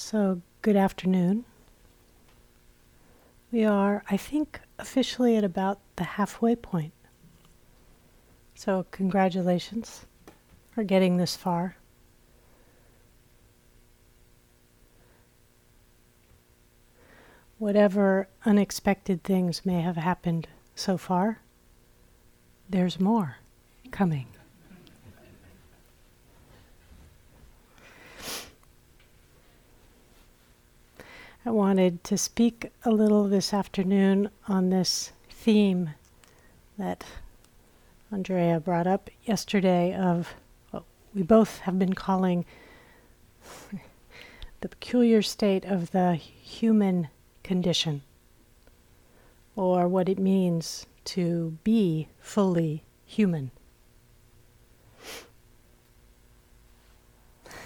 So, good afternoon. We are, I think, officially at about the halfway point. So, congratulations for getting this far. Whatever unexpected things may have happened so far, there's more coming. I wanted to speak a little this afternoon on this theme that Andrea brought up yesterday of what we both have been calling the peculiar state of the human condition, or what it means to be fully human.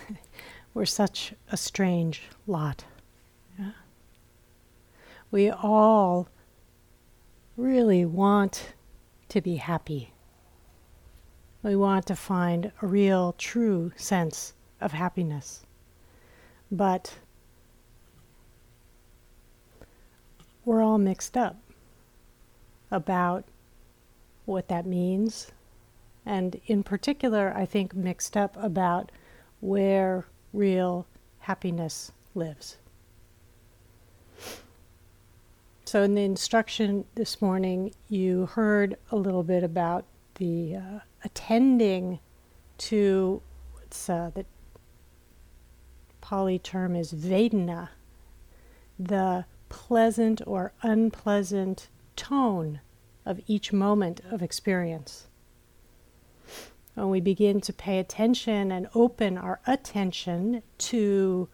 We're such a strange lot. We all really want to be happy. We want to find a real, true sense of happiness. But we're all mixed up about what that means. And in particular, I think mixed up about where real happiness lives. So, in the instruction this morning, you heard a little bit about the uh, attending to what's uh, the Pali term is Vedana, the pleasant or unpleasant tone of each moment of experience. When we begin to pay attention and open our attention to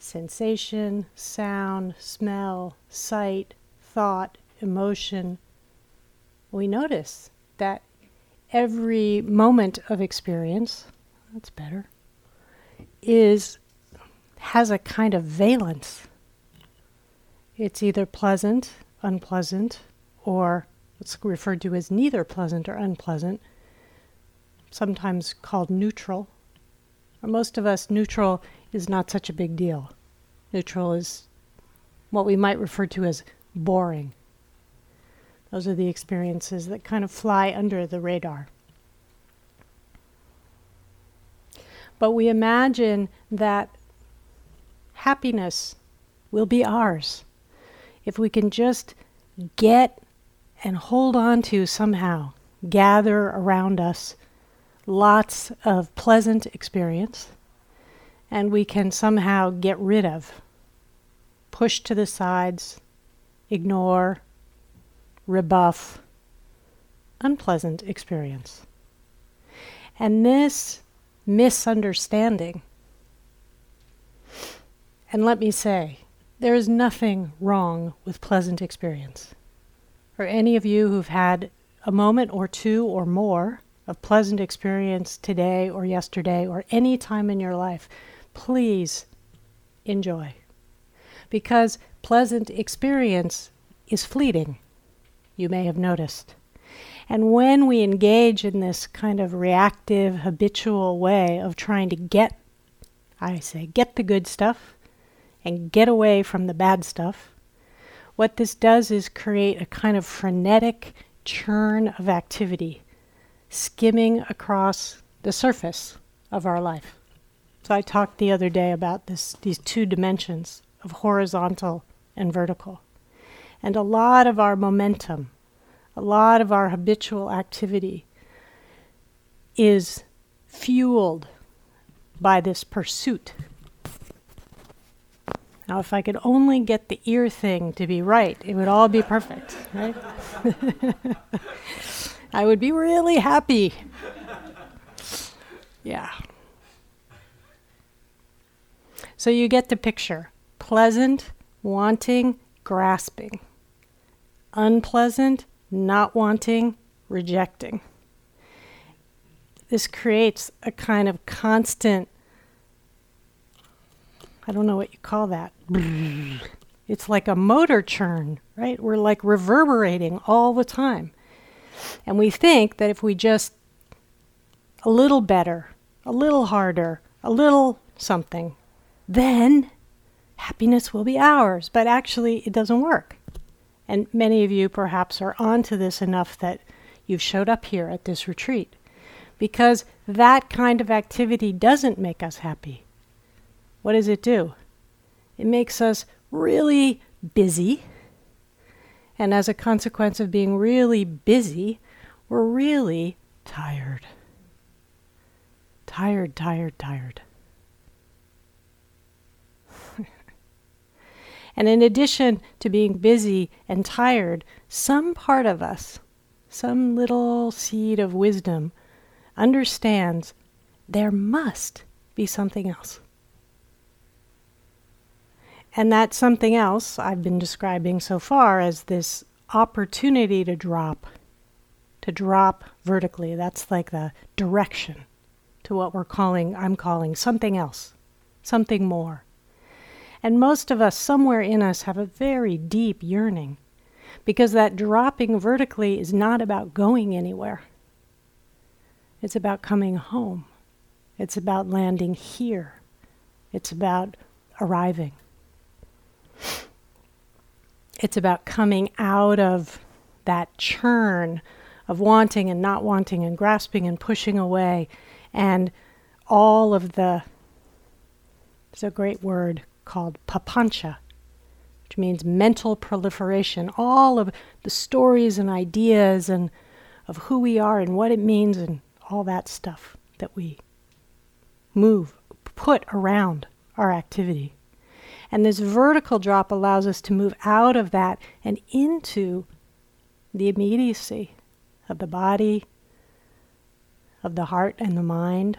sensation, sound, smell, sight, thought, emotion, we notice that every moment of experience, that's better, is has a kind of valence. It's either pleasant, unpleasant, or what's referred to as neither pleasant or unpleasant, sometimes called neutral. For most of us, neutral is not such a big deal. Neutral is what we might refer to as boring. Those are the experiences that kind of fly under the radar. But we imagine that happiness will be ours if we can just get and hold on to somehow, gather around us lots of pleasant experience and we can somehow get rid of, push to the sides, ignore, rebuff unpleasant experience. And this misunderstanding, and let me say, there is nothing wrong with pleasant experience. For any of you who've had a moment or two or more of pleasant experience today or yesterday or any time in your life, please enjoy. Because pleasant experience is fleeting, you may have noticed. And when we engage in this kind of reactive, habitual way of trying to get, I say, get the good stuff and get away from the bad stuff, what this does is create a kind of frenetic churn of activity skimming across the surface of our life. So I talked the other day about this these two dimensions of horizontal and vertical. And a lot of our momentum, a lot of our habitual activity is fueled by this pursuit. Now, if I could only get the ear thing to be right, it would all be perfect, right? I would be really happy. Yeah. So you get the picture pleasant, wanting, grasping, unpleasant, not wanting, rejecting. This creates a kind of constant, I don't know what you call that. It's like a motor churn, right? We're like reverberating all the time. And we think that if we just a little better, a little harder, a little something, then happiness will be ours. But actually, it doesn't work. And many of you perhaps are onto this enough that you've showed up here at this retreat because that kind of activity doesn't make us happy. What does it do? It makes us really busy. And as a consequence of being really busy, we're really tired. Tired, tired, tired. and in addition to being busy and tired, some part of us, some little seed of wisdom, understands there must be something else. And that something else I've been describing so far as this opportunity to drop, to drop vertically. That's like the direction to what we're calling, I'm calling something else, something more. And most of us, somewhere in us, have a very deep yearning because that dropping vertically is not about going anywhere. It's about coming home. It's about landing here. It's about arriving. It's about coming out of that churn of wanting and not wanting and grasping and pushing away and all of the there's a great word called papancha which means mental proliferation. All of the stories and ideas and of who we are and what it means and all that stuff that we move put around our activity and this vertical drop allows us to move out of that and into the immediacy of the body, of the heart and the mind,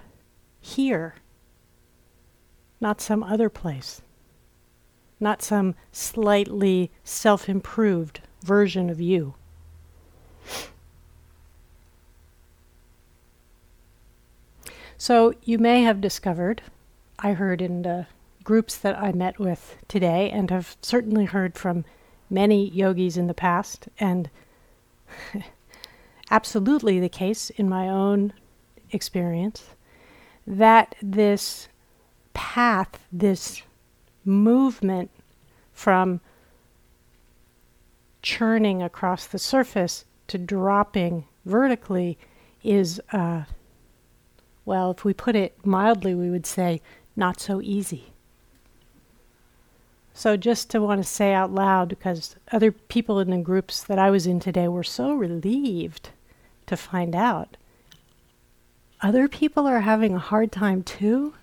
here, not some other place, not some slightly self improved version of you. So you may have discovered, I heard in the groups that I met with today and have certainly heard from many yogis in the past, and absolutely the case in my own experience, that this path, this movement from churning across the surface to dropping vertically is, uh, well, if we put it mildly, we would say not so easy. So, just to want to say out loud, because other people in the groups that I was in today were so relieved to find out other people are having a hard time too.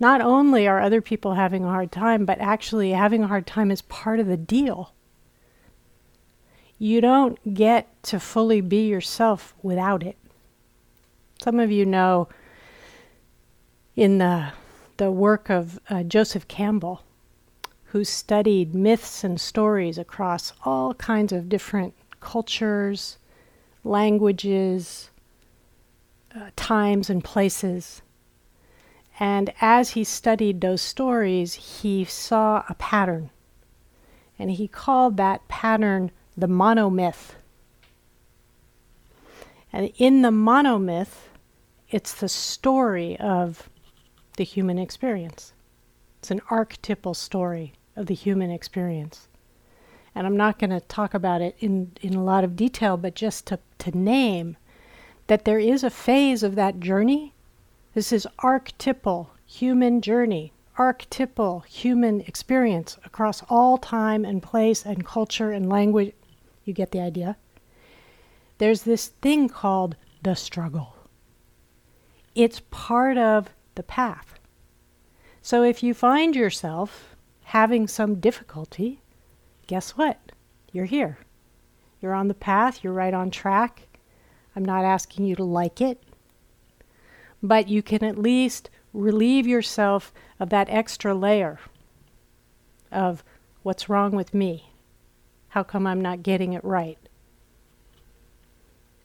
Not only are other people having a hard time, but actually having a hard time is part of the deal. You don't get to fully be yourself without it. Some of you know in the, the work of uh, Joseph Campbell who studied myths and stories across all kinds of different cultures, languages, uh, times, and places. And as he studied those stories, he saw a pattern. And he called that pattern the monomyth. And in the monomyth, it's the story of the human experience. It's an archetypal story of the human experience. And I'm not going to talk about it in, in a lot of detail, but just to, to name that there is a phase of that journey. This is archetypal human journey, archetypal human experience across all time and place and culture and language. You get the idea? There's this thing called the struggle. It's part of the path. So if you find yourself having some difficulty, guess what? You're here. You're on the path, you're right on track. I'm not asking you to like it, but you can at least relieve yourself of that extra layer of what's wrong with me? How come I'm not getting it right?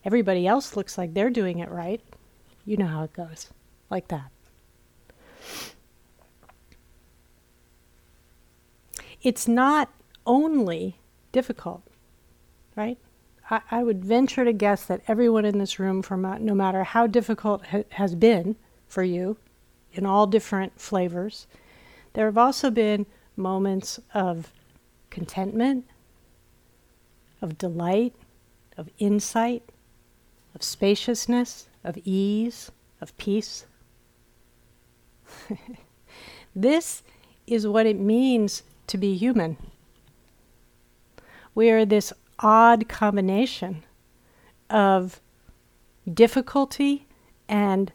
Everybody else looks like they're doing it right. You know how it goes. Like that. It's not only difficult, right? I, I, would venture to guess that everyone in this room, from no matter how difficult ha- has been for you, in all different flavors, there have also been moments of contentment, of delight, of insight, of spaciousness, of ease, of peace. this is what it means to be human. We are this odd combination of difficulty and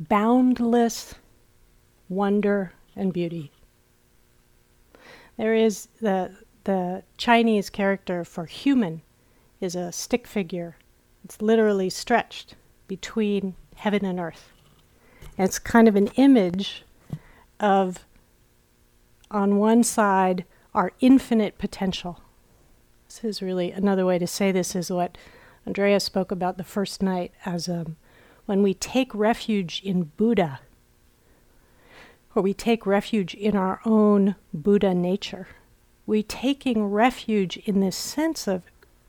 boundless wonder and beauty. There is the the Chinese character for human is a stick figure. It's literally stretched between heaven and earth. And it's kind of an image of on one side our infinite potential. This is really another way to say this is what Andrea spoke about the first night as um, when we take refuge in Buddha, or we take refuge in our own Buddha nature. We taking refuge in this sense of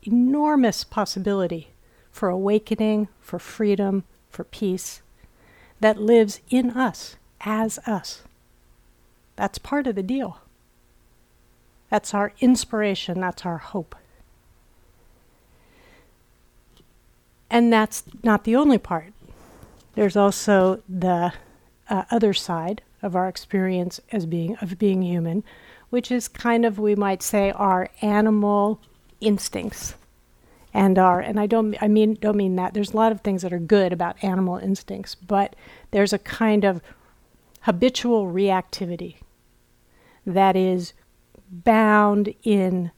enormous possibility for awakening, for freedom, for peace that lives in us as us. That's part of the deal. That's our inspiration, that's our hope. And that's not the only part. There's also the uh, other side of our experience as being of being human, which is kind of we might say our animal instincts and our and I don't I mean don't mean that there's a lot of things that are good about animal instincts, but there's a kind of habitual reactivity that is bound in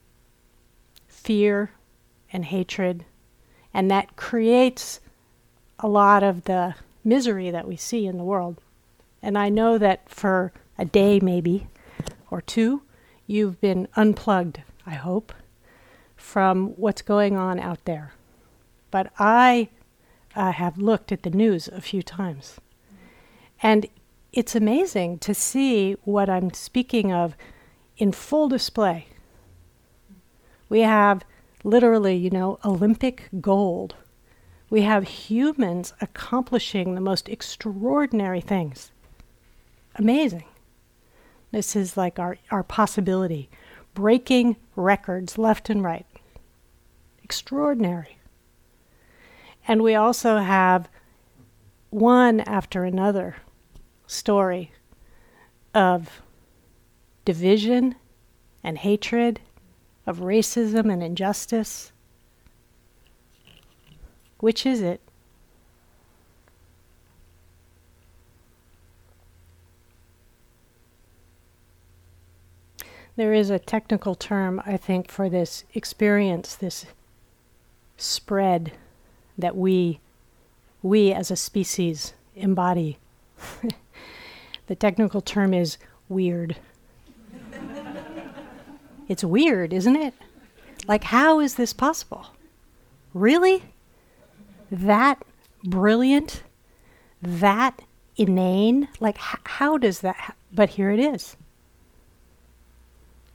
fear and hatred and that creates a lot of the misery that we see in the world. And I know that for a day, maybe, or two, you've been unplugged, I hope, from what's going on out there. But I uh, have looked at the news a few times. And it's amazing to see what I'm speaking of in full display. We have literally, you know, Olympic gold. We have humans accomplishing the most extraordinary things. Amazing. This is like our, our possibility, breaking records left and right. Extraordinary. And we also have one after another story of division and hatred of racism and injustice? Which is it? There is a technical term, I think, for this experience, this spread that we, we as a species embody. the technical term is weird. It's weird, isn't it? Like, how is this possible? Really? That brilliant? That inane? Like, h- how does that? Ha- but here it is.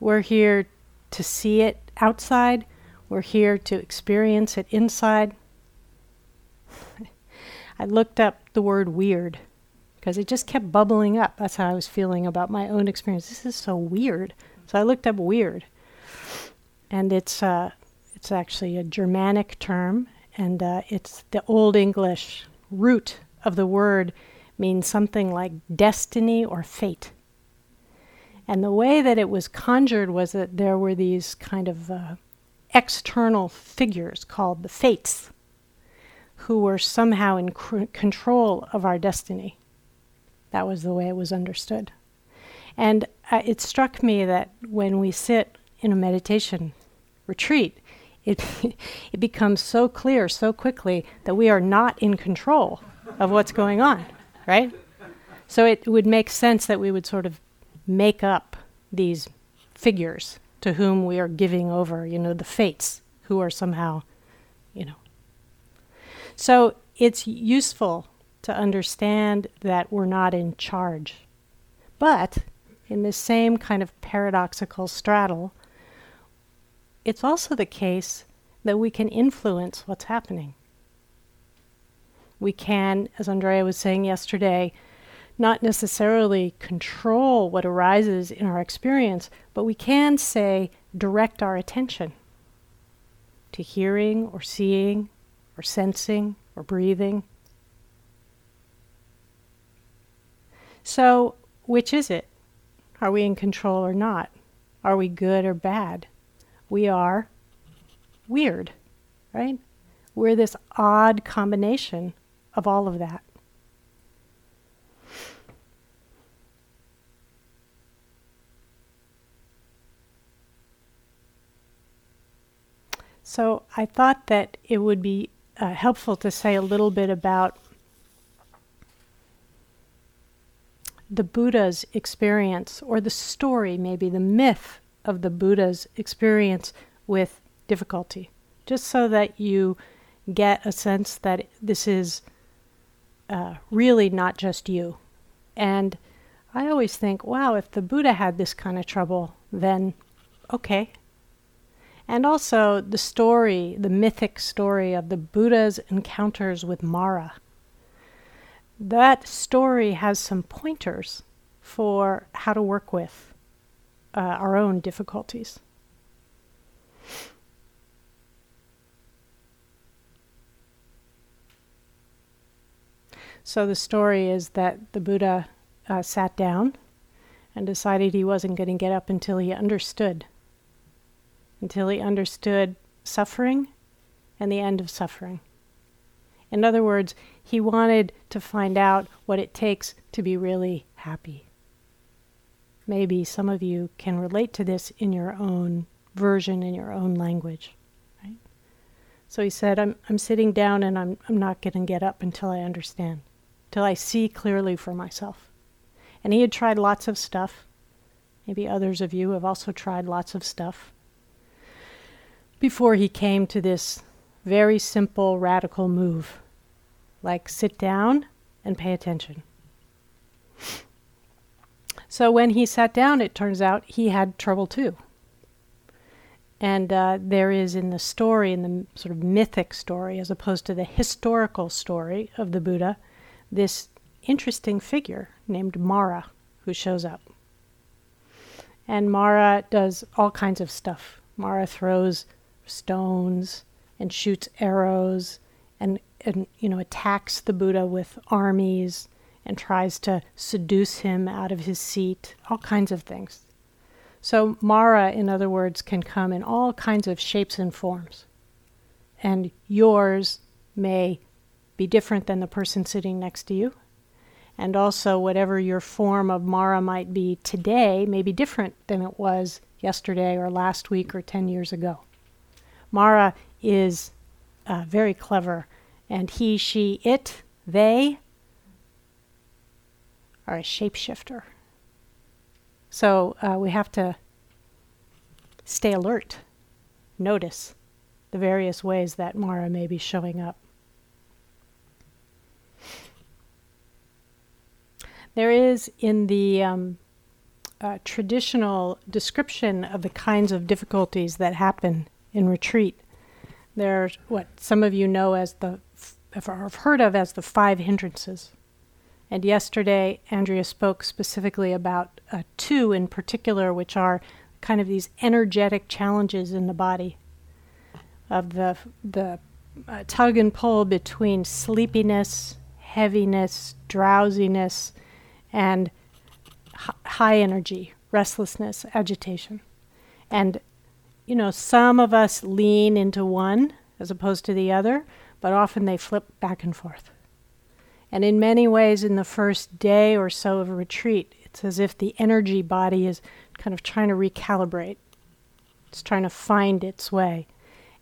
We're here to see it outside, we're here to experience it inside. I looked up the word weird because it just kept bubbling up. That's how I was feeling about my own experience. This is so weird. So I looked up weird, and it's uh, it's actually a Germanic term, and uh, it's the Old English root of the word means something like destiny or fate. And the way that it was conjured was that there were these kind of uh, external figures called the fates who were somehow in cr- control of our destiny. That was the way it was understood. And uh, it struck me that when we sit in a meditation retreat, it, it becomes so clear so quickly that we are not in control of what's going on, right? So it would make sense that we would sort of make up these figures to whom we are giving over, you know, the fates who are somehow, you know. So it's useful to understand that we're not in charge. But in this same kind of paradoxical straddle, it's also the case that we can influence what's happening. We can, as Andrea was saying yesterday, not necessarily control what arises in our experience, but we can say direct our attention to hearing or seeing or sensing or breathing. So, which is it? Are we in control or not? Are we good or bad? We are weird, right? We're this odd combination of all of that. So I thought that it would be uh, helpful to say a little bit about the Buddha's experience, or the story, maybe the myth of the Buddha's experience with difficulty, just so that you get a sense that this is uh, really not just you. And I always think, wow, if the Buddha had this kind of trouble, then okay, and also the story, the mythic story of the Buddha's encounters with Mara. That story has some pointers for how to work with uh, our own difficulties. So the story is that the Buddha uh, sat down and decided he wasn't going to get up until he understood until he understood suffering and the end of suffering. In other words, he wanted to find out what it takes to be really happy. Maybe some of you can relate to this in your own version, in your own language. Right? So he said, I'm, I'm sitting down and I'm, I'm not going to get up until I understand, till I see clearly for myself. And he had tried lots of stuff. Maybe others of you have also tried lots of stuff before he came to this very simple, radical move like sit down and pay attention. So when he sat down, it turns out he had trouble too. And uh, there is in the story, in the sort of mythic story, as opposed to the historical story of the Buddha, this interesting figure named Mara who shows up. And Mara does all kinds of stuff. Mara throws stones and shoots arrows and, and you know attacks the Buddha with armies and tries to seduce him out of his seat, all kinds of things. So Mara, in other words, can come in all kinds of shapes and forms. And yours may be different than the person sitting next to you. And also, whatever your form of Mara might be today may be different than it was yesterday or last week or 10 years ago. Mara is uh, very clever, and he, she, it, they are a shapeshifter. So uh, we have to stay alert, notice the various ways that Mara may be showing up. There is in the um, uh, traditional description of the kinds of difficulties that happen in retreat. There's what some of you know as the, have heard of as the five hindrances. And yesterday, Andrea spoke specifically about uh, two in particular, which are kind of these energetic challenges in the body of the, the uh, tug and pull between sleepiness, heaviness, drowsiness, and h- high energy, restlessness, agitation. And you know, some of us lean into one as opposed to the other, but often they flip back and forth. And in many ways, in the first day or so of a retreat, it's as if the energy body is kind of trying to recalibrate. It's trying to find its way.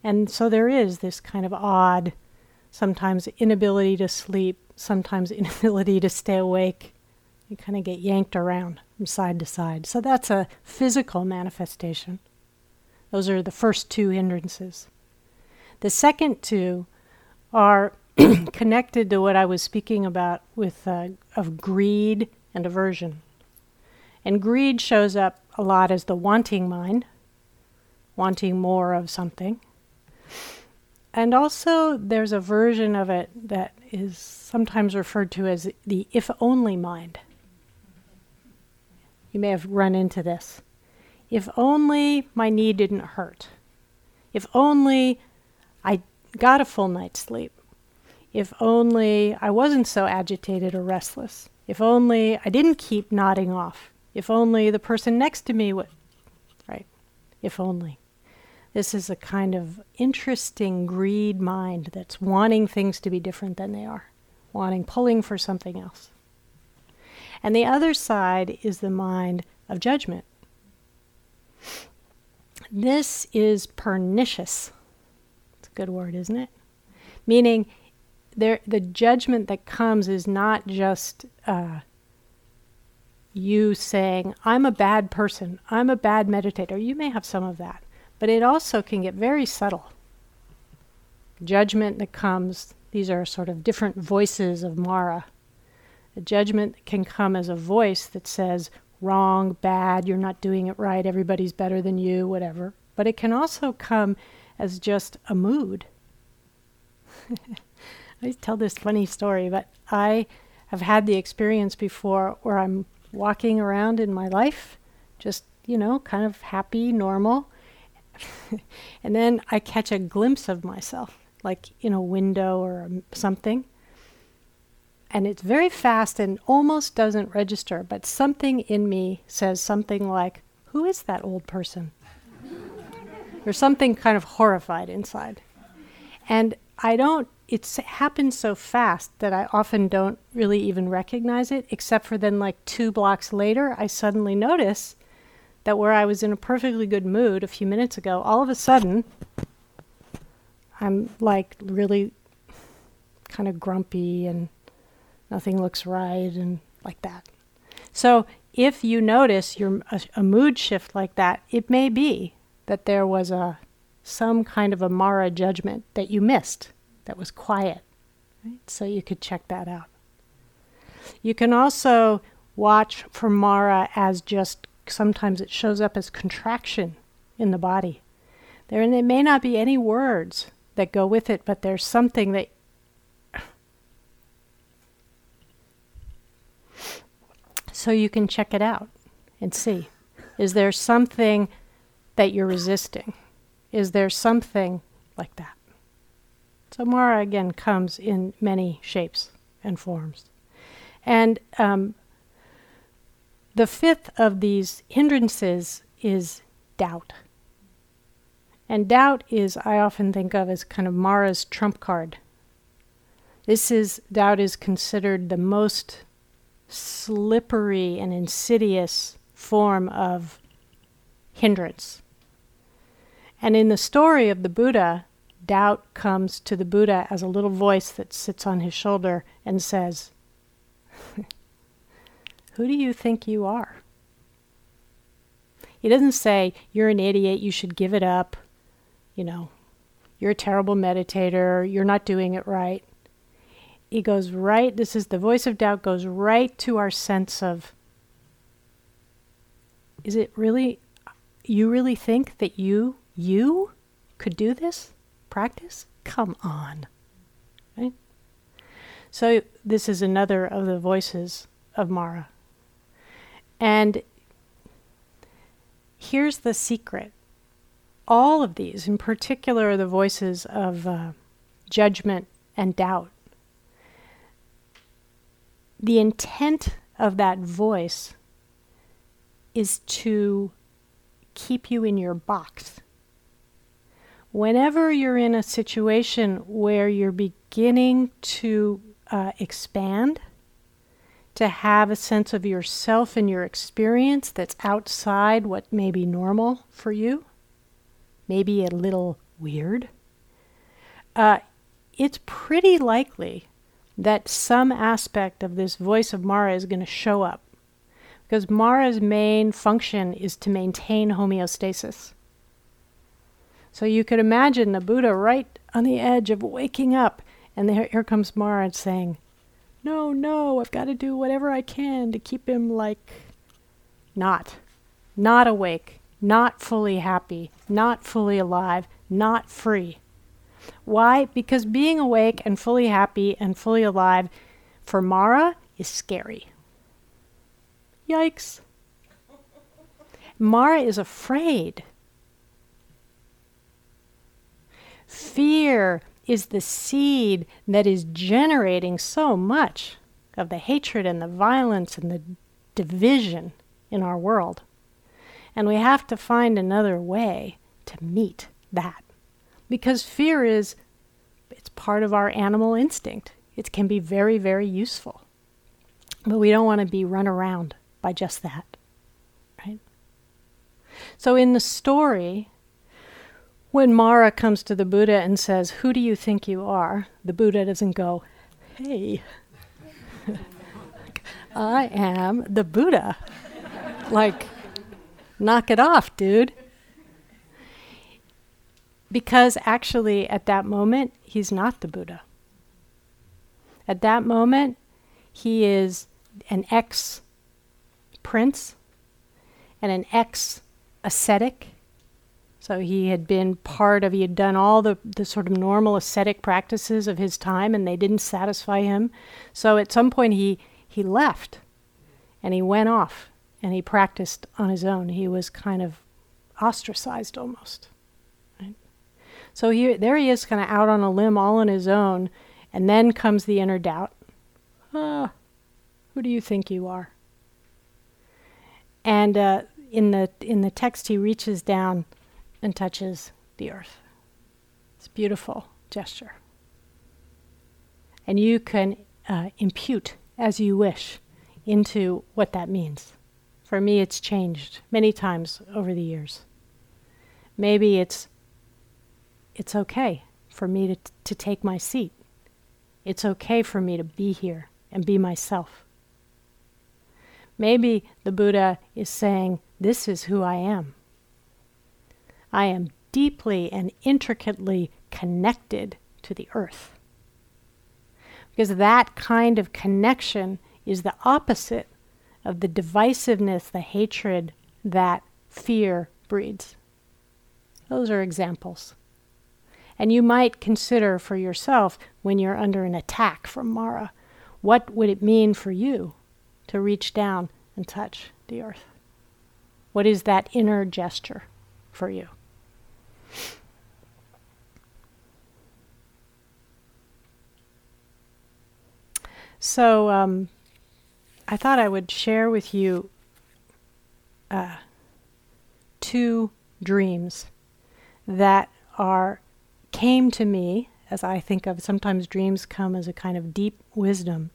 And so there is this kind of odd, sometimes inability to sleep, sometimes inability to stay awake. You kind of get yanked around from side to side. So that's a physical manifestation. Those are the first two hindrances. The second two are connected to what I was speaking about with uh, of greed and aversion. And greed shows up a lot as the wanting mind, wanting more of something. And also, there's a version of it that is sometimes referred to as the if only mind. You may have run into this. If only my knee didn't hurt. If only I got a full night's sleep. If only I wasn't so agitated or restless. If only I didn't keep nodding off. If only the person next to me would. Right? If only. This is a kind of interesting greed mind that's wanting things to be different than they are, wanting, pulling for something else. And the other side is the mind of judgment. This is pernicious. It's a good word, isn't it? Meaning, there, the judgment that comes is not just uh, you saying, I'm a bad person, I'm a bad meditator. You may have some of that, but it also can get very subtle. Judgment that comes, these are sort of different voices of Mara. Judgment can come as a voice that says, wrong, bad, you're not doing it right, everybody's better than you, whatever. But it can also come as just a mood. I tell this funny story, but I have had the experience before where I'm walking around in my life, just, you know, kind of happy, normal. and then I catch a glimpse of myself, like in a window or something and it's very fast and almost doesn't register, but something in me says something like, Who is that old person? or something kind of horrified inside. And I don't, it happens so fast that I often don't really even recognize it, except for then, like two blocks later, I suddenly notice that where I was in a perfectly good mood a few minutes ago, all of a sudden, I'm like really kind of grumpy and nothing looks right, and like that. So if you notice your a, a mood shift like that, it may be that there was a some kind of a Mara judgment that you missed that was quiet. Right? So you could check that out. You can also watch for Mara as just sometimes it shows up as contraction in the body. There and there may not be any words that go with it, but there's something that so you can check it out and see. Is there something that you're resisting? Is there something like that? So Mara again comes in many shapes and forms. And um, the fifth of these hindrances is doubt. And doubt is, I often think of as kind of Mara's trump card. This is, doubt is considered the most slippery and insidious form of hindrance. And in the story of the Buddha, doubt comes to the Buddha as a little voice that sits on his shoulder and says, Who do you think you are? He doesn't say, You're an idiot, you should give it up, you know, you're a terrible meditator, you're not doing it right he goes right, this is the voice of doubt, goes right to our sense of is it really, you really think that you, you could do this practice? Come on. Right? So, this is another of the voices of Mara. And here's the secret all of these, in particular the voices of uh, judgment and doubt, the intent of that voice is to keep you in your box. Whenever you're in a situation where you're beginning to uh, expand, to have a sense of yourself and your experience that's outside what may be normal for you, maybe a little weird, uh, it's pretty likely that some aspect of this voice of Mara is going to show up. Because Mara's main function is to maintain homeostasis. So you could imagine the Buddha right on the edge of waking up, and there, here comes Mara saying, No, no, I've got to do whatever I can to keep him like not, not awake, not fully happy, not fully alive, not free. Why? Because being awake and fully happy and fully alive for Mara is scary. Yikes. Mara is afraid. Fear is the seed that is generating so much of the hatred and the violence and the division in our world. And we have to find another way to meet that. Because fear is it's part of our animal instinct. It can be very, very useful. But we don't want to be run around by just that. Right? So in the story, when Mara comes to the Buddha and says, Who do you think you are? the Buddha doesn't go, Hey, I am the Buddha. like, knock it off, dude. Because actually, at that moment, he's not the Buddha. At that moment, he is an ex prince and an ex ascetic. So he had been part of, he had done all the, the sort of normal ascetic practices of his time and they didn't satisfy him. So at some point he, he left and he went off and he practiced on his own. He was kind of ostracized almost. So here, there he is, kind of out on a limb all on his own, and then comes the inner doubt. Ah, who do you think you are? And uh, in the in the text, he reaches down and touches the earth. It's a beautiful gesture. And you can uh, impute as you wish into what that means. For me, it's changed many times over the years. Maybe it's it's okay for me to, to take my seat. It's okay for me to be here and be myself. Maybe the Buddha is saying, This is who I am. I am deeply and intricately connected to the earth. Because that kind of connection is the opposite of the divisiveness, the hatred that fear breeds. Those are examples. And you might consider for yourself when you're under an attack from Mara, what would it mean for you to reach down and touch the earth? What is that inner gesture for you? So, um, I thought I would share with you uh, two dreams that are came to me as I think of sometimes dreams come as a kind of deep wisdom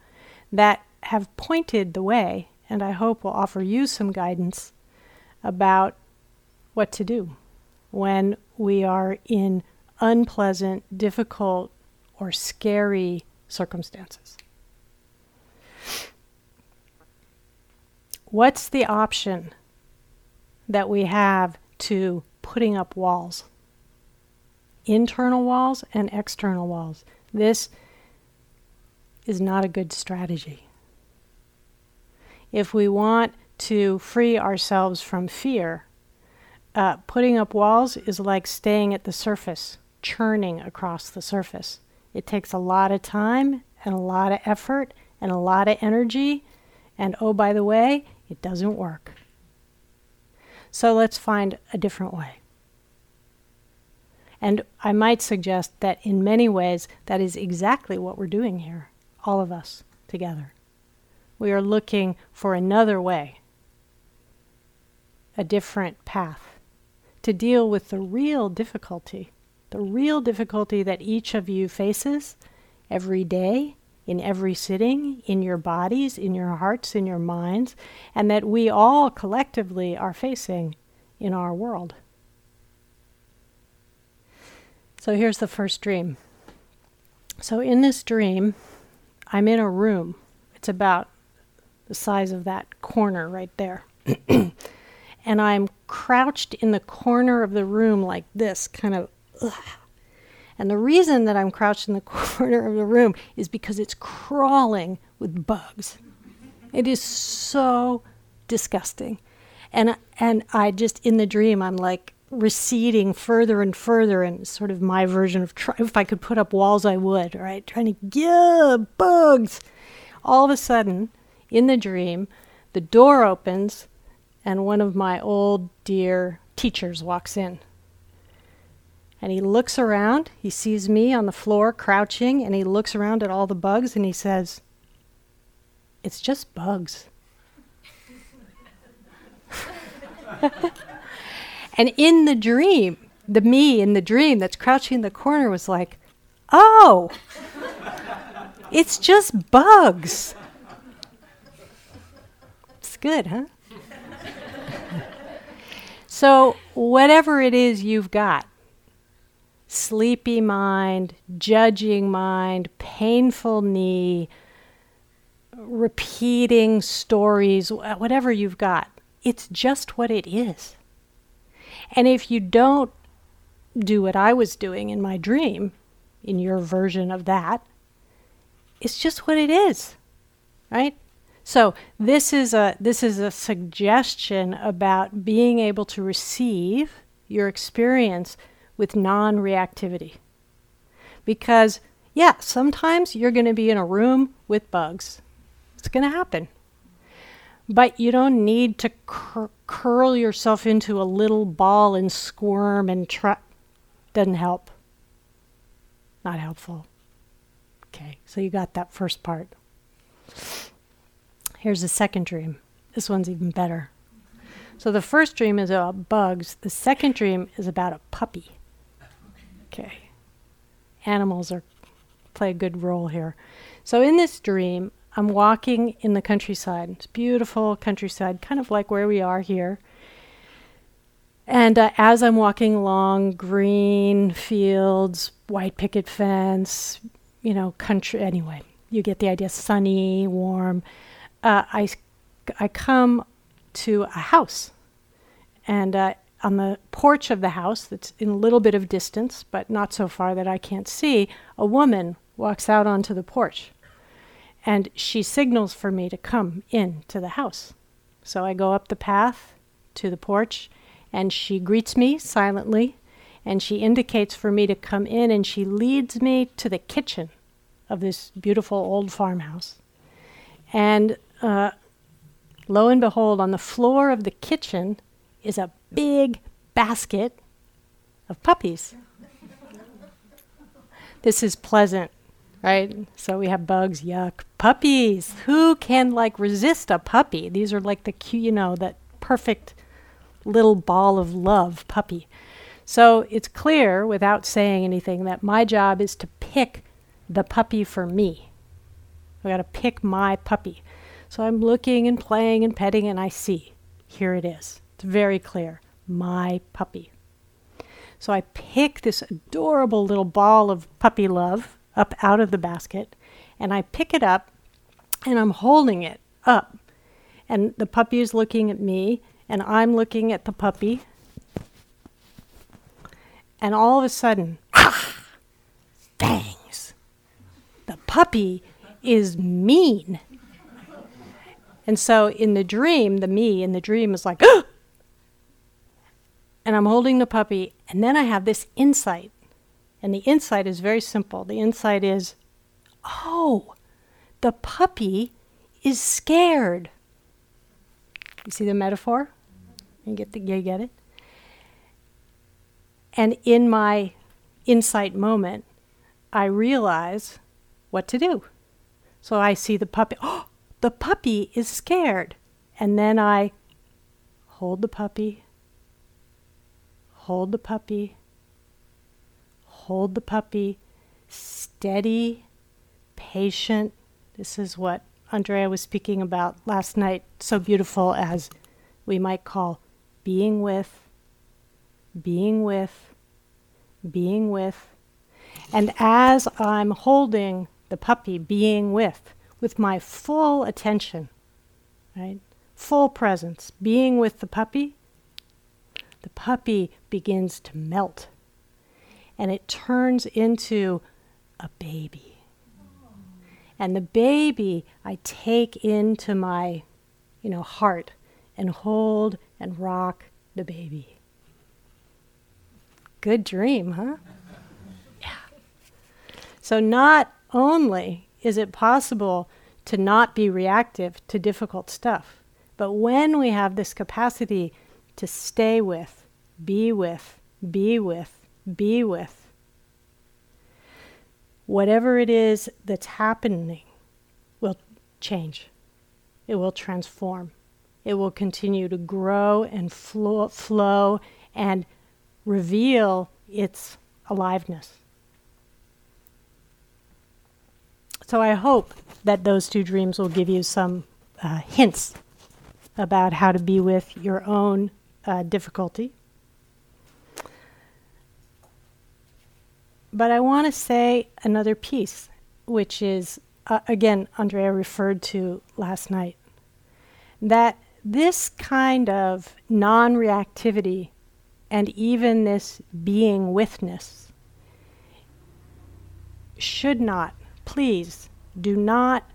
that have pointed the way and I hope will offer you some guidance about what to do when we are in unpleasant, difficult, or scary circumstances. What's the option that we have to putting up walls? Internal walls and external walls. This is not a good strategy. If we want to free ourselves from fear, uh, putting up walls is like staying at the surface, churning across the surface. It takes a lot of time and a lot of effort and a lot of energy. And oh, by the way, it doesn't work. So let's find a different way. And I might suggest that in many ways, that is exactly what we're doing here, all of us together. We are looking for another way, a different path to deal with the real difficulty, the real difficulty that each of you faces every day in every sitting, in your bodies, in your hearts, in your minds, and that we all collectively are facing in our world. So here's the first dream. So in this dream, I'm in a room. It's about the size of that corner right there. and I'm crouched in the corner of the room like this, kind of ugh, and the reason that I'm crouched in the corner of the room is because it's crawling with bugs. It is so disgusting. And and I just in the dream I'm like receding further and further and sort of my version of try, if I could put up walls I would, right? Trying to yeah, bugs. All of a sudden, in the dream, the door opens and one of my old dear teachers walks in. And he looks around, he sees me on the floor crouching, and he looks around at all the bugs and he says, It's just bugs. and in the dream, the me in the dream that's crouching in the corner was like, Oh, it's just bugs. It's good, huh? so, whatever it is you've got, sleepy mind, judging mind, painful knee, repeating stories, whatever you've got. It's just what it is. And if you don't do what I was doing in my dream, in your version of that, it's just what it is. Right? So this is a this is a suggestion about being able to receive your experience with non reactivity. Because, yeah, sometimes you're going to be in a room with bugs. It's going to happen. But you don't need to cur- curl yourself into a little ball and squirm and try. Doesn't help. Not helpful. Okay, so you got that first part. Here's the second dream. This one's even better. So the first dream is about bugs. The second dream is about a puppy. Okay. Animals are play a good role here. So in this dream, I'm walking in the countryside. It's beautiful countryside, kind of like where we are here. And uh, as I'm walking along, green fields, white picket fence, you know, country. Anyway, you get the idea. Sunny, warm. Uh, I, I come to a house, and uh, on the porch of the house, that's in a little bit of distance, but not so far that I can't see, a woman walks out onto the porch. And she signals for me to come in to the house. So I go up the path to the porch, and she greets me silently, and she indicates for me to come in, and she leads me to the kitchen of this beautiful old farmhouse. And uh, lo and behold, on the floor of the kitchen is a big basket of puppies. this is pleasant, right? So we have bugs, yuck. Puppies. Who can like resist a puppy? These are like the cute, you know, that perfect little ball of love puppy. So it's clear without saying anything that my job is to pick the puppy for me. I got to pick my puppy. So I'm looking and playing and petting and I see. Here it is. It's very clear. My puppy. So I pick this adorable little ball of puppy love up out of the basket and I pick it up and I'm holding it up. And the puppy is looking at me and I'm looking at the puppy. And all of a sudden, bangs. The puppy is mean. And so in the dream, the me in the dream is like, and I'm holding the puppy, and then I have this insight. And the insight is very simple. The insight is, oh, the puppy is scared. You see the metaphor? You get the, you get it? And in my insight moment, I realize what to do. So I see the puppy. Oh, the puppy is scared. And then I hold the puppy hold the puppy, hold the puppy, steady, patient. This is what Andrea was speaking about last night, so beautiful as we might call being with, being with, being with. And as I'm holding the puppy, being with, with my full attention, right? Full presence, being with the puppy, the puppy begins to melt and it turns into a baby. And the baby I take into my, you know, heart and hold and rock the baby. Good dream, huh? Yeah. So not only is it possible to not be reactive to difficult stuff, But when we have this capacity to stay with, be with, be with, be with, whatever it is that's happening will change. It will transform. It will continue to grow and flow, flow and reveal its aliveness. So I hope that those two dreams will give you some uh, hints about how to be with your own uh, difficulty. But I want to say another piece, which is, uh, again, Andrea referred to last night, that this kind of non reactivity and even this being withness should not, please, do not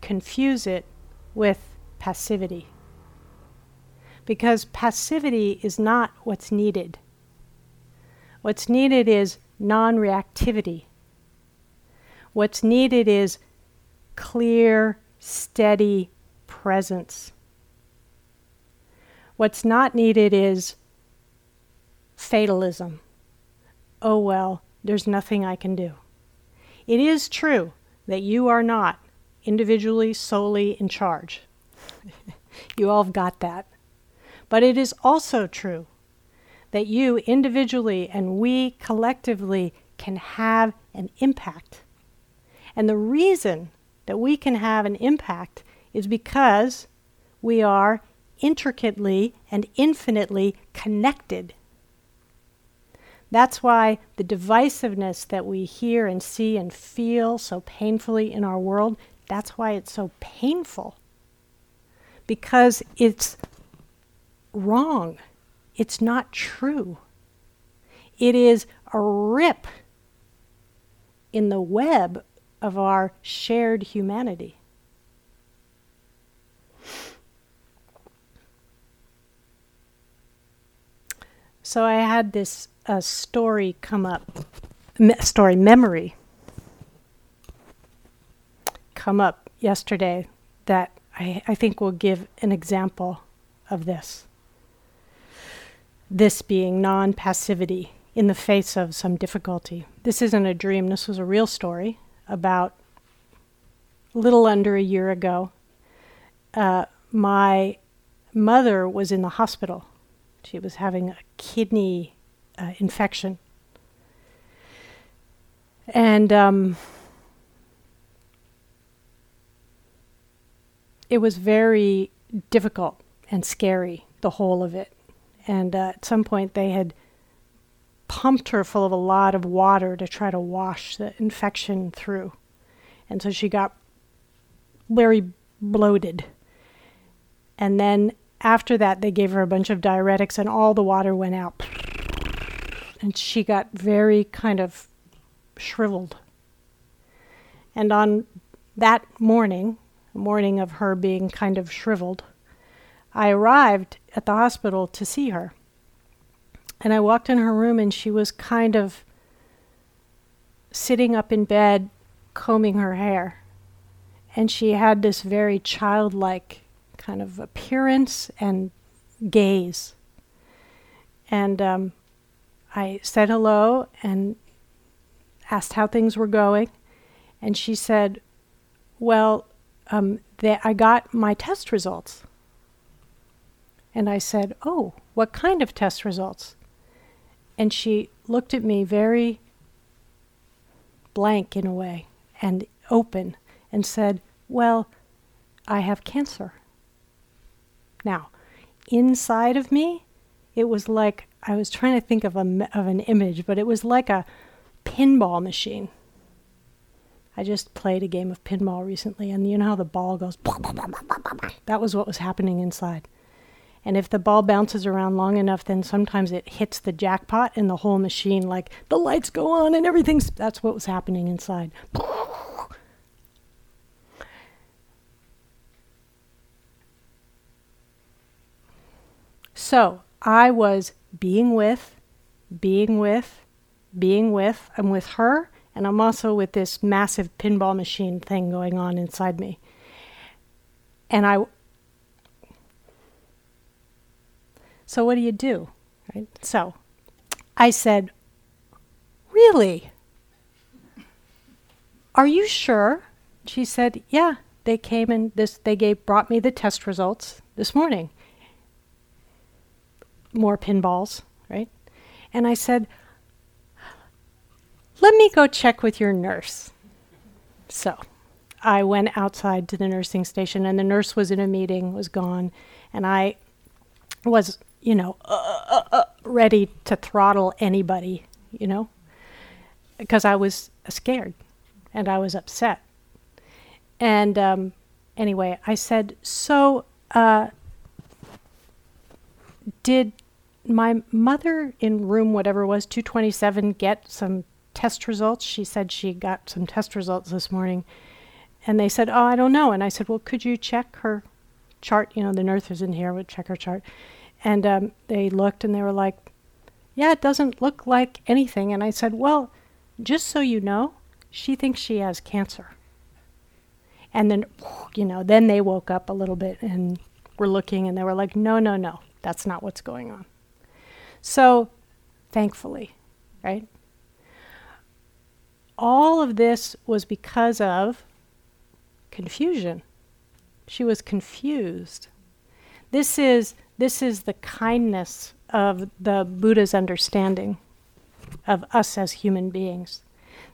confuse it with passivity. Because passivity is not what's needed. What's needed is non reactivity. What's needed is clear, steady presence. What's not needed is fatalism. Oh, well, there's nothing I can do. It is true that you are not individually, solely in charge. you all have got that. But it is also true that you individually and we collectively can have an impact. And the reason that we can have an impact is because we are intricately and infinitely connected. That's why the divisiveness that we hear and see and feel so painfully in our world, that's why it's so painful. Because it's wrong. It's not true. It is a rip in the web of our shared humanity. So I had this uh, story come up, me- story memory come up yesterday that I, I think will give an example of this. This being non passivity in the face of some difficulty. This isn't a dream, this was a real story about a little under a year ago. Uh, my mother was in the hospital she was having a kidney uh, infection. And um, it was very difficult and scary, the whole of it. And uh, at some point, they had pumped her full of a lot of water to try to wash the infection through. And so she got very bloated. And then after that, they gave her a bunch of diuretics, and all the water went out. And she got very kind of shriveled. And on that morning, morning of her being kind of shriveled, I arrived at the hospital to see her. And I walked in her room, and she was kind of sitting up in bed, combing her hair. And she had this very childlike kind of appearance and gaze. And um, I said hello and asked how things were going. And she said, Well, um, they, I got my test results. And I said, Oh, what kind of test results? And she looked at me very blank in a way and open and said, Well, I have cancer. Now, inside of me, it was like I was trying to think of a of an image, but it was like a pinball machine. I just played a game of pinball recently, and you know how the ball goes. That was what was happening inside. And if the ball bounces around long enough, then sometimes it hits the jackpot, and the whole machine, like the lights go on and everything's. That's what was happening inside. So I was being with, being with, being with. I'm with her, and I'm also with this massive pinball machine thing going on inside me. And I, So what do you do? Right? So I said, Really? Are you sure? She said, Yeah, they came and this they gave brought me the test results this morning. More pinballs, right? And I said, Let me go check with your nurse. So I went outside to the nursing station and the nurse was in a meeting, was gone, and I was, you know, uh, uh, uh, ready to throttle anybody, you know, because I was scared and I was upset. And um, anyway, I said, So, uh, did my mother in room, whatever was, 227, get some test results? She said she got some test results this morning. And they said, Oh, I don't know. And I said, Well, could you check her chart? You know, the nurse was in here, would check her chart. And um, they looked and they were like, Yeah, it doesn't look like anything. And I said, Well, just so you know, she thinks she has cancer. And then, you know, then they woke up a little bit and were looking and they were like, No, no, no, that's not what's going on. So, thankfully, right? All of this was because of confusion. She was confused. This is, this is the kindness of the Buddha's understanding of us as human beings.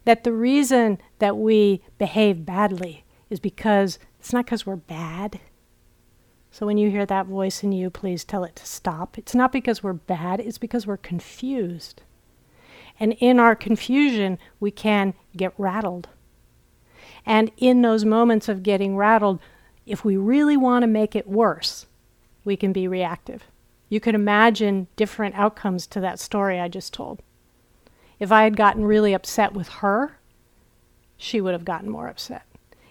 That the reason that we behave badly is because it's not because we're bad. So when you hear that voice in you, please tell it to stop. It's not because we're bad, it's because we're confused. And in our confusion, we can get rattled. And in those moments of getting rattled, if we really want to make it worse, we can be reactive. You could imagine different outcomes to that story I just told. If I had gotten really upset with her, she would have gotten more upset.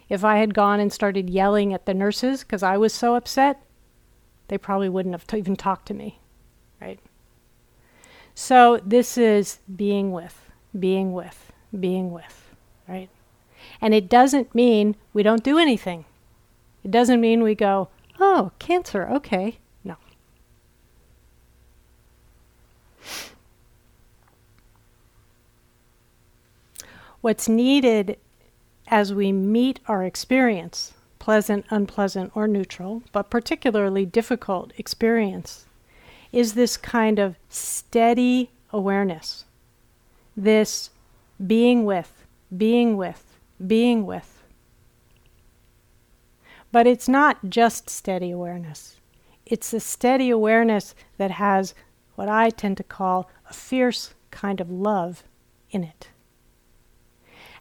If I had gone and started yelling at the nurses because I was so upset, they probably wouldn't have t- even talked to me, right? So this is being with, being with, being with, right? And it doesn't mean we don't do anything. It doesn't mean we go, oh, cancer, okay. No. What's needed as we meet our experience, pleasant, unpleasant, or neutral, but particularly difficult experience, is this kind of steady awareness, this being with, being with, being with. But it's not just steady awareness. It's a steady awareness that has what I tend to call a fierce kind of love in it.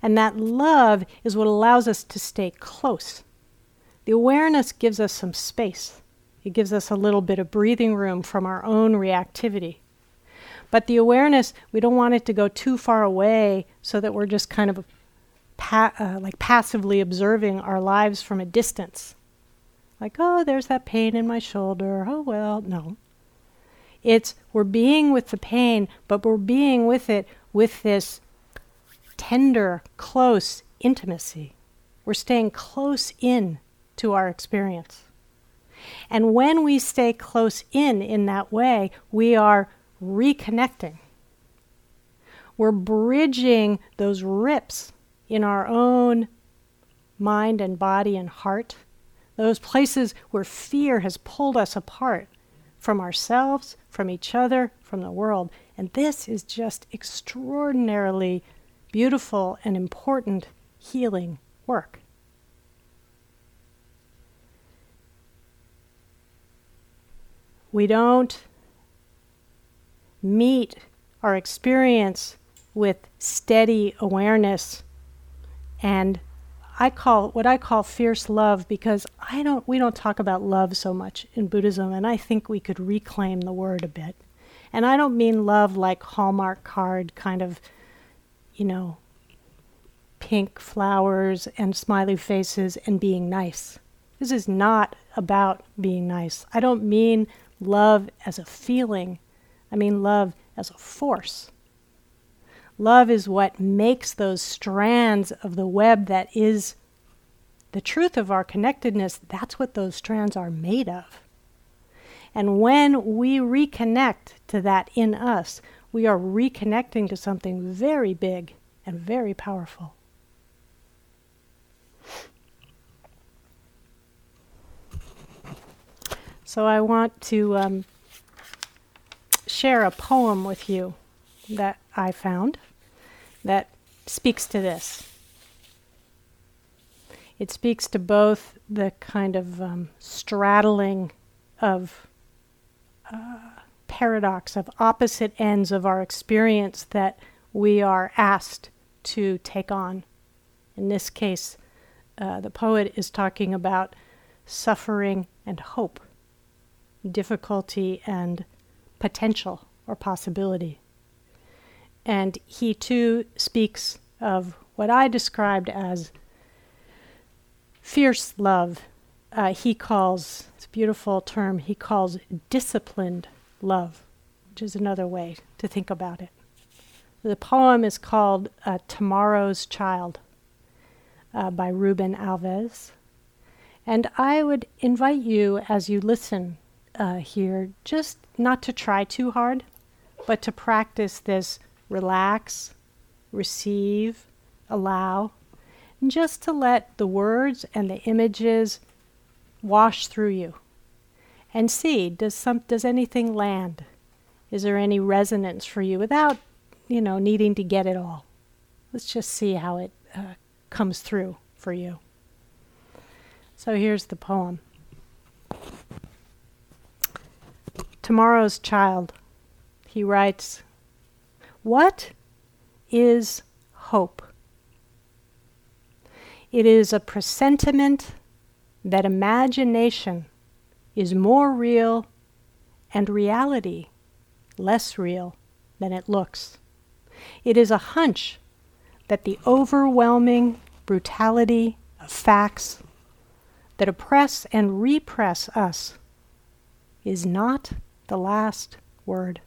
And that love is what allows us to stay close. The awareness gives us some space. It gives us a little bit of breathing room from our own reactivity. But the awareness, we don't want it to go too far away so that we're just kind of pa- uh, like passively observing our lives from a distance. Like, oh, there's that pain in my shoulder. Oh, well, no. It's we're being with the pain, but we're being with it with this tender, close intimacy. We're staying close in to our experience. And when we stay close in in that way, we are reconnecting. We're bridging those rips in our own mind and body and heart, those places where fear has pulled us apart from ourselves, from each other, from the world. And this is just extraordinarily beautiful and important healing work. We don't meet our experience with steady awareness and I call what I call fierce love because I don't we don't talk about love so much in Buddhism and I think we could reclaim the word a bit. And I don't mean love like Hallmark card kind of you know pink flowers and smiley faces and being nice. This is not about being nice. I don't mean love as a feeling. I mean love as a force. Love is what makes those strands of the web that is the truth of our connectedness. That's what those strands are made of. And when we reconnect to that in us, we are reconnecting to something very big and very powerful. So I want to um, share a poem with you that I found that speaks to this. It speaks to both the kind of um, straddling of uh, paradox, of opposite ends of our experience that we are asked to take on. In this case, uh, the poet is talking about suffering and hope, difficulty and potential or possibility. And he too speaks of what I described as fierce love. Uh, he calls, it's a beautiful term, he calls disciplined love, which is another way to think about it. The poem is called uh, Tomorrow's Child uh, by Rubem Alves. And I would invite you as you listen uh, here just not to try too hard, but to practice this relax, receive, allow, just to let the words and the images wash through you. And see does some does anything land? Is there any resonance for you without you know needing to get it all? Let's just see how it uh, comes through for you. So here's the poem. Tomorrow's child he writes what is hope? It is a presentiment that imagination is more real and reality less real than it looks. It is a hunch that the overwhelming brutality of facts that oppress and repress us is not the last word.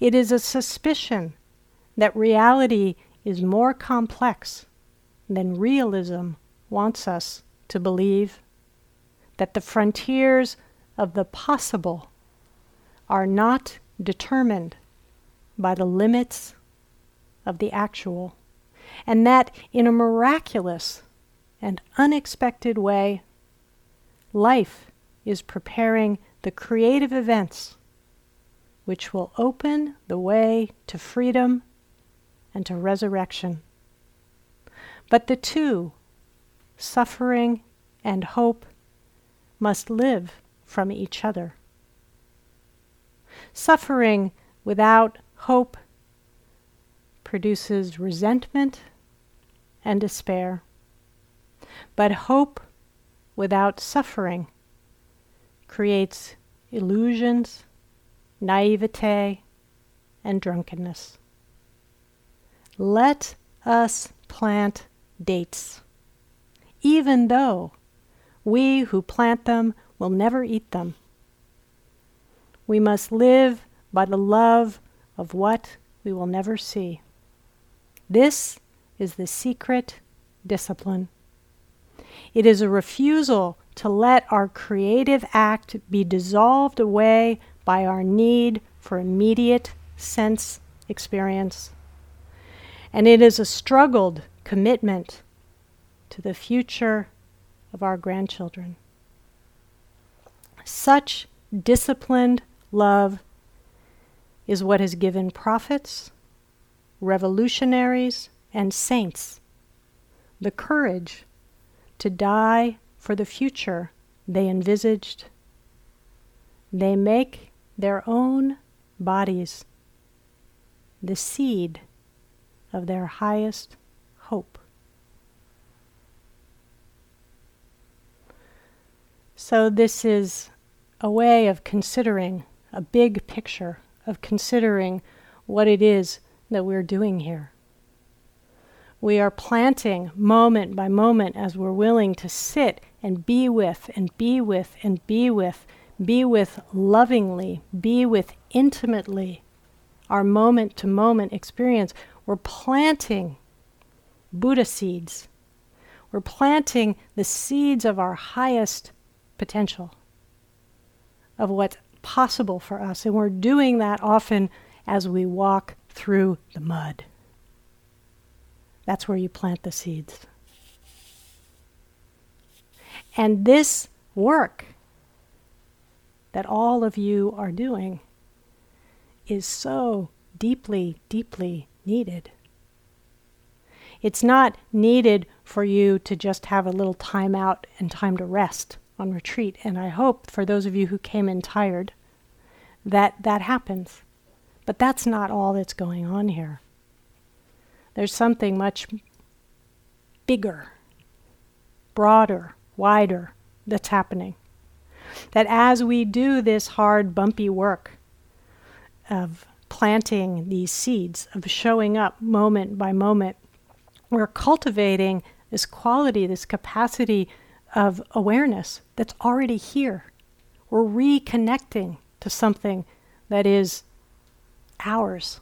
It is a suspicion that reality is more complex than realism wants us to believe, that the frontiers of the possible are not determined by the limits of the actual, and that in a miraculous and unexpected way, life is preparing the creative events which will open the way to freedom and to resurrection. But the two, suffering and hope, must live from each other. Suffering without hope produces resentment and despair. But hope without suffering creates illusions naivete, and drunkenness. Let us plant dates, even though we who plant them will never eat them. We must live by the love of what we will never see. This is the secret discipline. It is a refusal to let our creative act be dissolved away by our need for immediate sense experience. And it is a struggled commitment to the future of our grandchildren. Such disciplined love is what has given prophets, revolutionaries, and saints the courage to die for the future they envisaged. They make their own bodies the seed of their highest hope. So, this is a way of considering a big picture, of considering what it is that we're doing here. We are planting moment by moment as we're willing to sit and be with and be with and be with be with lovingly, be with intimately, our moment to moment experience, we're planting Buddha seeds. We're planting the seeds of our highest potential, of what's possible for us. And we're doing that often as we walk through the mud. That's where you plant the seeds. And this work that all of you are doing is so deeply, deeply needed. It's not needed for you to just have a little time out and time to rest on retreat. And I hope for those of you who came in tired that that happens. But that's not all that's going on here. There's something much bigger, broader, wider that's happening. That as we do this hard, bumpy work of planting these seeds, of showing up moment by moment, we're cultivating this quality, this capacity of awareness that's already here. We're reconnecting to something that is ours.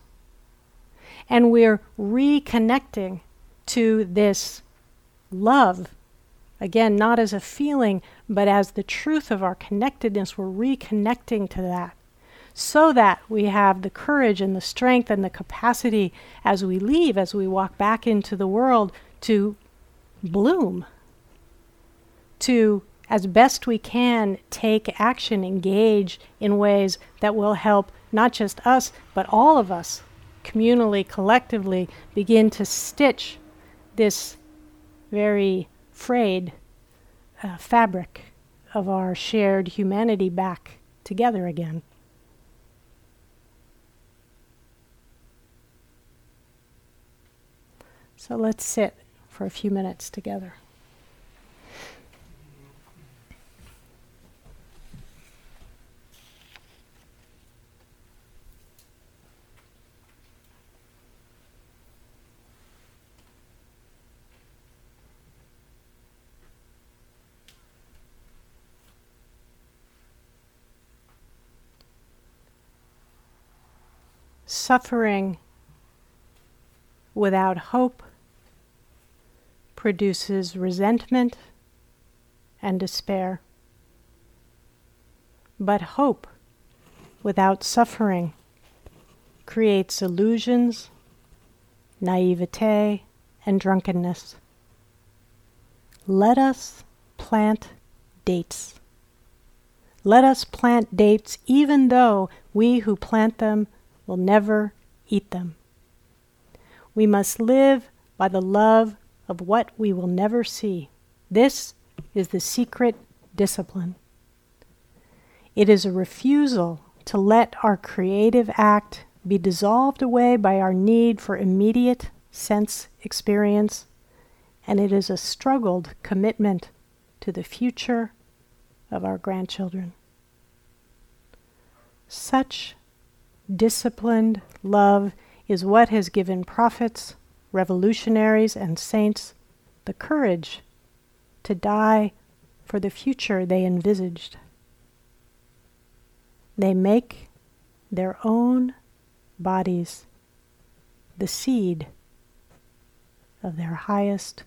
And we're reconnecting to this love. Again, not as a feeling, but as the truth of our connectedness. We're reconnecting to that so that we have the courage and the strength and the capacity as we leave, as we walk back into the world, to bloom, to, as best we can, take action, engage in ways that will help not just us, but all of us, communally, collectively, begin to stitch this very frayed uh, fabric of our shared humanity back together again. So let's sit for a few minutes together. Suffering without hope produces resentment and despair. But hope without suffering creates illusions, naivete, and drunkenness. Let us plant dates. Let us plant dates even though we who plant them will never eat them. We must live by the love of what we will never see. This is the secret discipline. It is a refusal to let our creative act be dissolved away by our need for immediate sense experience, and it is a struggled commitment to the future of our grandchildren. Such disciplined love is what has given prophets revolutionaries, and saints the courage to die for the future they envisaged. They make their own bodies the seed of their highest